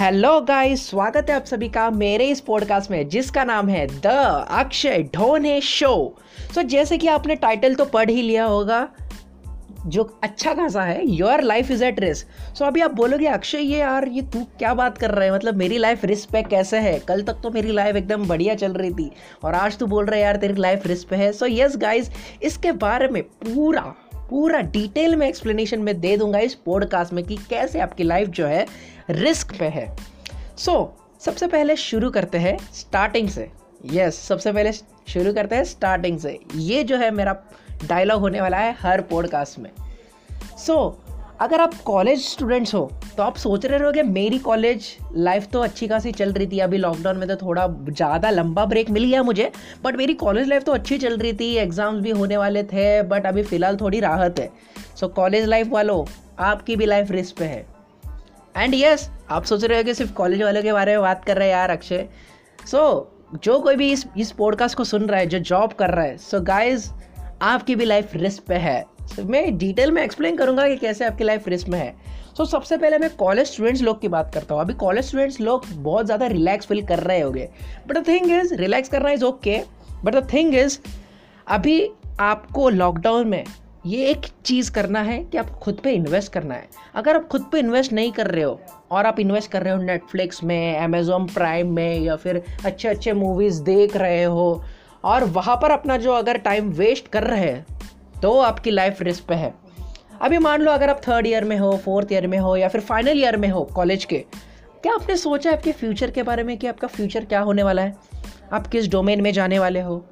Hello guys स्वागत है आप सभी का मेरे इस पॉडकास्ट में, जिसका नाम है द अक्षय ढोने शो सो जैसे कि आपने टाइटल तो पढ़ ही लिया होगा, जो अच्छा खासा है your life is at risk so अभी आप बोलोगे, अक्षय, ये यार, ये तू क्या बात कर रहा है? मतलब मेरी लाइफ रिस्क पे कैसे है? कल तक तो मेरी लाइफ एकदम बढ़िया चल रही थी और आज तू बोल रहा है, यार, तेरी लाइफ रिस्क पे है. सो यस गाइज़ इसके बारे में पूरा पूरा डिटेल में एक्सप्लेनेशन में दे दूँगा इस पॉडकास्ट में कि कैसे आपकी लाइफ जो है रिस्क पे है। सो so, सबसे पहले शुरू करते हैं स्टार्टिंग से। यस yes, सबसे पहले शुरू करते हैं स्टार्टिंग से। ये जो है मेरा डायलॉग होने वाला है हर पॉडकास्ट में। सो so, अगर आप कॉलेज स्टूडेंट्स हो तो आप सोच रहे हो कि मेरी कॉलेज लाइफ तो अच्छी खासी चल रही थी। अभी लॉकडाउन में तो थोड़ा ज़्यादा लंबा ब्रेक मिल गया मुझे बट मेरी कॉलेज लाइफ तो अच्छी चल रही थी। एग्ज़ाम्स भी होने वाले थे बट अभी फ़िलहाल थोड़ी राहत है। सो कॉलेज लाइफ वालों आपकी भी लाइफ रिस्क पे है। एंड यस yes, आप सोच रहे हो कि सिर्फ़ कॉलेज वालों के बारे में बात कर रहे हैं यार अक्षय। सो so, जो कोई भी इस इस पॉडकास्ट को सुन रहा है जो जॉब कर रहा है सो so, गाइज़ आपकी भी लाइफ रिस्क पे है। मैं डिटेल में एक्सप्लेन करूँगा कि कैसे आपकी लाइफ रिस्क में है। सो so, सबसे पहले मैं कॉलेज स्टूडेंट्स लोग की बात करता हूँ। अभी कॉलेज स्टूडेंट्स लोग बहुत ज़्यादा रिलैक्स फील कर रहे होंगे। But the thing is relax करना is okay but the thing is अभी आपको लॉकडाउन में ये एक चीज़ करना है कि आप खुद पे इन्वेस्ट करना है। अगर आप खुद पे इन्वेस्ट नहीं कर रहे हो और आप इन्वेस्ट कर रहे हो नेटफ्लिक्स में अमेजोन प्राइम में या फिर अच्छे अच्छे मूवीज़ देख रहे हो और वहाँ पर अपना जो अगर टाइम वेस्ट कर रहे हैं तो आपकी लाइफ रिस्क पे है। अभी मान लो अगर आप थर्ड ईयर में हो फोर्थ ईयर में हो या फिर फाइनल ईयर में हो कॉलेज के, क्या आपने सोचा है आपके फ्यूचर के बारे में कि आपका फ्यूचर क्या होने वाला है? आप किस डोमेन में जाने वाले हो?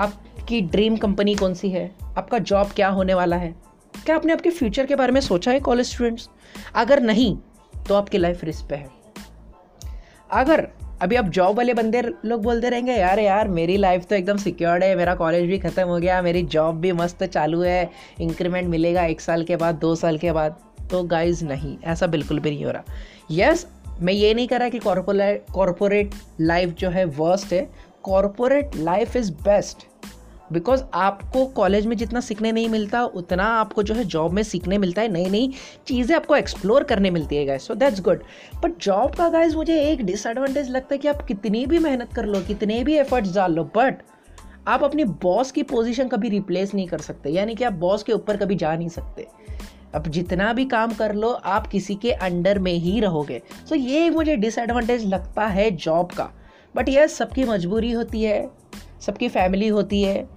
आपकी ड्रीम कंपनी कौन सी है? आपका जॉब क्या होने वाला है? क्या आपने आपके फ्यूचर के बारे में सोचा है कॉलेज स्टूडेंट्स अगर नहीं तो आपकी लाइफ रिस्क पे है। अगर अभी आप जॉब वाले बंदे लोग बोलते रहेंगे यार यार मेरी लाइफ तो एकदम सिक्योर्ड है मेरा कॉलेज भी ख़त्म हो गया मेरी जॉब भी मस्त चालू है इंक्रीमेंट मिलेगा एक साल के बाद दो साल के बाद. तो गाइज़ नहीं ऐसा बिल्कुल भी नहीं हो रहा। यस yes, मैं ये नहीं कह रहा कि कॉरपोरेट कॉरपोरेट लाइफ जो है वर्स्ट है corporate life is best because आपको कॉलेज में जितना सीखने नहीं मिलता, उतना आपको जो है जॉब में सीखने मिलता है नई नई चीज़ें आपको एक्सप्लोर करने मिलती है guys so that's good but job का गाइज़ मुझे एक डिसएडवांटेज लगता है कि आप कितनी भी मेहनत कर लो, कितने भी एफर्ट्स डाल लो बट आप अपनी बॉस की पोजीशन कभी रिप्लेस नहीं कर सकते. यानी कि आप बॉस के ऊपर कभी जा नहीं सकते. अब जितना भी काम कर लो, आप किसी के अंडर में ही रहोगे. सो so, ये मुझे डिसएडवांटेज लगता है जॉब का. बट यह सबकी मजबूरी होती है, सबकी फैमिली होती है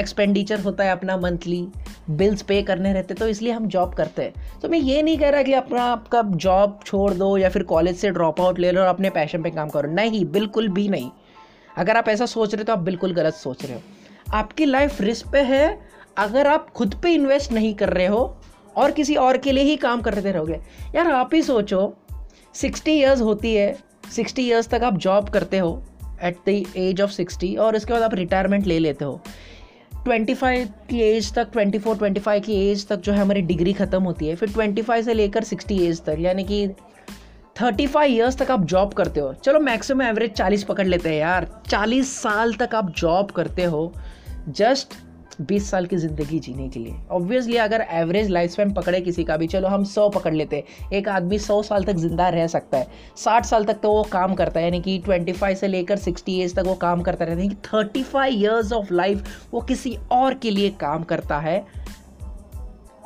एक्सपेंडिचर होता है अपना मंथली बिल्स पे करने रहते तो इसलिए हम जॉब करते हैं। तो मैं ये नहीं कह रहा कि अपना, आपका जॉब छोड़ दो या फिर कॉलेज से ड्रॉप आउट ले लो और अपने पैशन पे काम करो। नहीं, बिल्कुल भी नहीं। अगर आप ऐसा सोच रहे हो तो आप बिल्कुल गलत सोच रहे हो। आपकी लाइफ रिस्क पे है, अगर आप खुद पे इन्वेस्ट नहीं कर रहे हो और किसी और के लिए ही काम करते रहोगे। यार, आप ही सोचो सिक्सटी ईयर्स होती है सिक्सटी ईयर्स तक आप जॉब करते हो at the age of sixty और उसके बाद आप रिटायरमेंट ले लेते हो। ट्वेंटी फाइव की एज तक ट्वेंटी फोर ट्वेंटी फाइव की एज तक जो है हमारी डिग्री ख़त्म होती है। फिर ट्वेंटी फाइव से लेकर सिक्सटी एज तक, यानी कि थर्टी फाइव ईयर्स तक आप जॉब करते हो। चलो मैक्सिमम एवरेज चालीस पकड़ लेते हैं यार। चालीस साल तक आप जॉब करते हो। जस्ट बीस साल की ज़िंदगी जीने के लिए। ऑब्वियसली अगर एवरेज लाइफ स्पैन पकड़े किसी का भी चलो हम सौ पकड़ लेते हैं। एक आदमी सौ साल तक ज़िंदा रह सकता है। साठ साल तक तो वो काम करता है यानी कि ट्वेंटी फाइव से लेकर सिक्सटी एज तक वो काम करता रहता है। कि thirty five years of life वो किसी और के लिए काम करता है।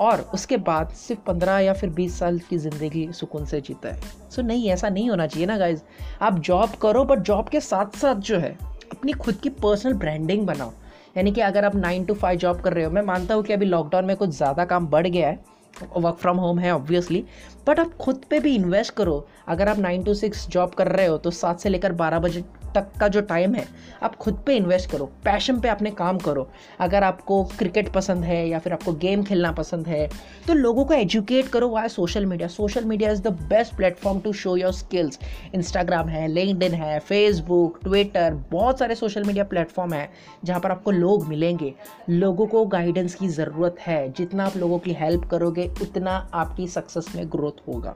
और उसके बाद सिर्फ़ पंद्रह या फिर बीस साल की ज़िंदगी सुकून से जीता है। सो so, नहीं ऐसा नहीं होना चाहिए ना गाइज़ आप जॉब करो बट जॉब के साथ साथ जो है अपनी खुद की पर्सनल ब्रांडिंग बनाओ। यानी कि अगर आप नाइन टू फाइव जॉब कर रहे हो, मैं मानता हूँ कि अभी लॉकडाउन में कुछ ज़्यादा काम बढ़ गया है वर्क फ्रॉम होम है ऑब्वियसली बट आप खुद पे भी इन्वेस्ट करो। अगर आप नाइन टू सिक्स जॉब कर रहे हो तो सात से लेकर बारह बजे तक का जो टाइम है, आप खुद पे इन्वेस्ट करो पैशन पे अपने काम करो। अगर आपको क्रिकेट पसंद है या फिर आपको गेम खेलना पसंद है तो लोगों को एजुकेट करो via social media social media is the best platform to show your skills Instagram है लिंकड है फेसबुक ट्विटर बहुत सारे सोशल मीडिया प्लेटफॉर्म है, जहाँ पर आपको लोग मिलेंगे। लोगों को गाइडेंस की ज़रूरत है। जितना आप लोगों की हेल्प करोगे, उतना आपकी सक्सेस में ग्रोथ होगा।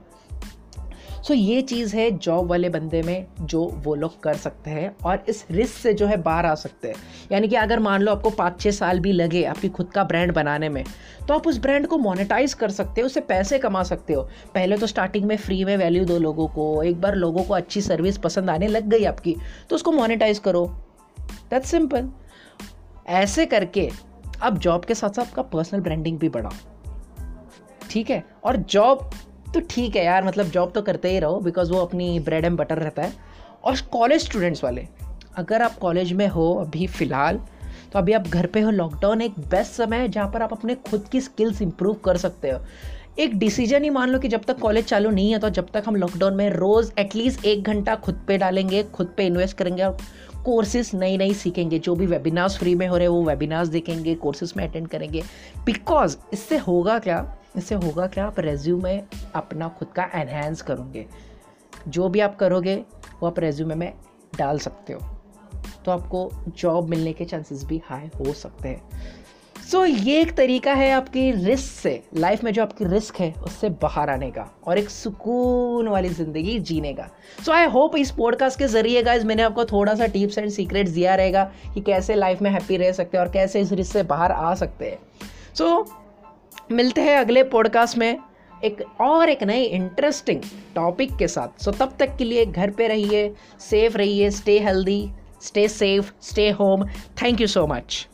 सो ये चीज़ है जॉब वाले बंदे में जो वो लोग कर सकते हैं और इस रिस्क से जो है बाहर आ सकते हैं। यानी कि अगर मान लो आपको पाँच छः साल भी लगे आपकी खुद का ब्रांड बनाने में तो आप उस ब्रांड को मोनेटाइज कर सकते हो, उससे पैसे कमा सकते हो। पहले तो स्टार्टिंग में फ्री में वैल्यू दो लोगों को, एक बार लोगों को अच्छी सर्विस पसंद आने लग गई आपकी तो उसको मोनेटाइज करो। दैट्स सिंपल ऐसे करके अब जॉब के साथ साथ आपका पर्सनल ब्रांडिंग भी बढ़ाओ ठीक है? और जॉब तो ठीक है यार मतलब जॉब तो करते ही रहो बिकॉज़ वो अपनी ब्रेड एंड बटर रहता है। और कॉलेज स्टूडेंट्स वाले, अगर आप कॉलेज में हो अभी फ़िलहाल तो अभी आप घर पे हो लॉकडाउन एक बेस्ट समय है जहाँ पर आप अपने खुद की स्किल्स इंप्रूव कर सकते हो। एक डिसीज़न ही मान लो कि जब तक कॉलेज चालू नहीं है तो जब तक हम लॉकडाउन में रोज़ एटलीस्ट एक घंटा खुद पे डालेंगे, खुद पे इन्वेस्ट करेंगे और कोर्सेज नई नई सीखेंगे। जो भी वेबिनार्स फ्री में हो रहे हैं, वो वेबिनार्स देखेंगे कोर्सेज में अटेंड करेंगे। बिकॉज़ इससे होगा क्या? इससे होगा क्या? आप रेज्यूमे अपना खुद का एनहेंस करोगे। जो भी आप करोगे वो आप रेज्यूमे में डाल सकते हो। तो आपको जॉब मिलने के चांसेस भी हाई हो सकते हैं। सो so, ये एक तरीका है आपकी रिस्क से। लाइफ में जो आपकी रिस्क है उससे बाहर आने का और एक सुकून वाली ज़िंदगी जीने का। सो आई होप इस पॉडकास्ट के ज़रिए गाइज़ मैंने आपको थोड़ा सा टिप्स एंड सीक्रेट्स दिया रहेगा कि कैसे लाइफ में हैप्पी रह सकते हैं और कैसे इस रिस्क से बाहर आ सकते हैं। सो so, मिलते हैं अगले पॉडकास्ट में। एक और एक नए इंटरेस्टिंग टॉपिक के साथ। सो तब तक के लिए घर पे रहिए सेफ़ रहिए stay healthy stay safe stay home thank you so much